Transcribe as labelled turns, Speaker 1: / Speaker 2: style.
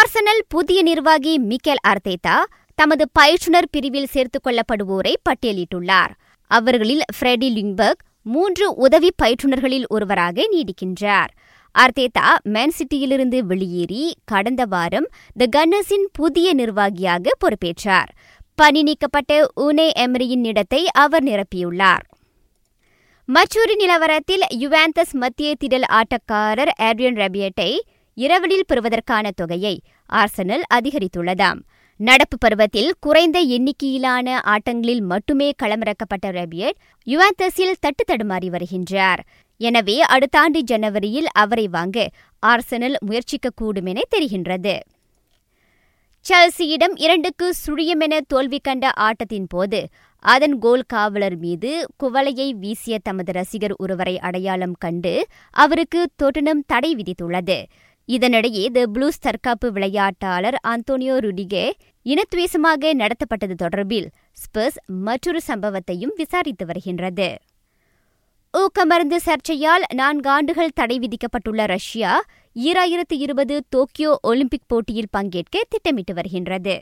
Speaker 1: Arsenal புதிய நிர்வாகி Michael அர்தேதா தமது பயிற்றுனர் பிரிவில் சேர்த்துக் கொள்ளப்படுவோரை பட்டியலிட்டுள்ளார். அவர்களில் ஃப்ரெடி லிங்பர்க் மூன்று உதவி பயிற்றுனர்களில் ஒருவராக நீடிக்கின்றார். அர்தேதா மேன் சிட்டியிலிருந்து வெளியேறி கடந்த வாரம் த கன்னர்ஸின் புதிய நிர்வாகியாக பொறுப்பேற்றார். பணி நீக்கப்பட்ட உனே எமரியின் இடத்தை அவர் நிரப்பியுள்ளார். மற்றொரு நிலவரத்தில் யுவாந்தஸ் மத்திய திடல் ஆட்டக்காரர் ஆட்ரியன் ரபியட்டை இரவலில் பெறுவதற்கான தொகையை ஆர்சனல் அதிகரித்துள்ளதாம். நடப்பு பருவத்தில் குறைந்த எண்ணிக்கையிலான ஆட்டங்களில் மட்டுமே களமிறக்கப்பட்ட ரபியட் யுவாந்தஸில் தட்டு தடுமாறி வருகின்றார். எனவே அடுத்த ஆண்டு ஜனவரியில் அவரை வாங்க ஆர்சனல் முயற்சிக்கக்கூடும் என தெரிகின்றது. செல்சியிடம் இரண்டுக்கு சுழியமென தோல்வி கண்ட ஆட்டத்தின் போது அதன் கோல் காவலர் மீது குவளையை வீசிய தமது ரசிகர் ஒருவரை அடையாளம் கண்டு அவருக்கு தொட்டனம் தடை விதித்துள்ளது. இதனிடையே த ப்ளூஸ் தற்காப்பு விளையாட்டாளர் அந்தோனியோ ருடிகே இனத்வேசமாக நடத்தப்பட்டது தொடர்பில் ஸ்பர்ஸ் மற்றொரு சம்பவத்தையும் விசாரித்து வருகின்றது. ஊக்கமருந்து சர்ச்சையால் நான்கு ஆண்டுகள் தடை விதிக்கப்பட்டுள்ள ரஷ்யா ஈராயிரத்து இருபது டோக்கியோ ஒலிம்பிக் போட்டியில் பங்கேற்க திட்டமிட்டு வருகின்றது.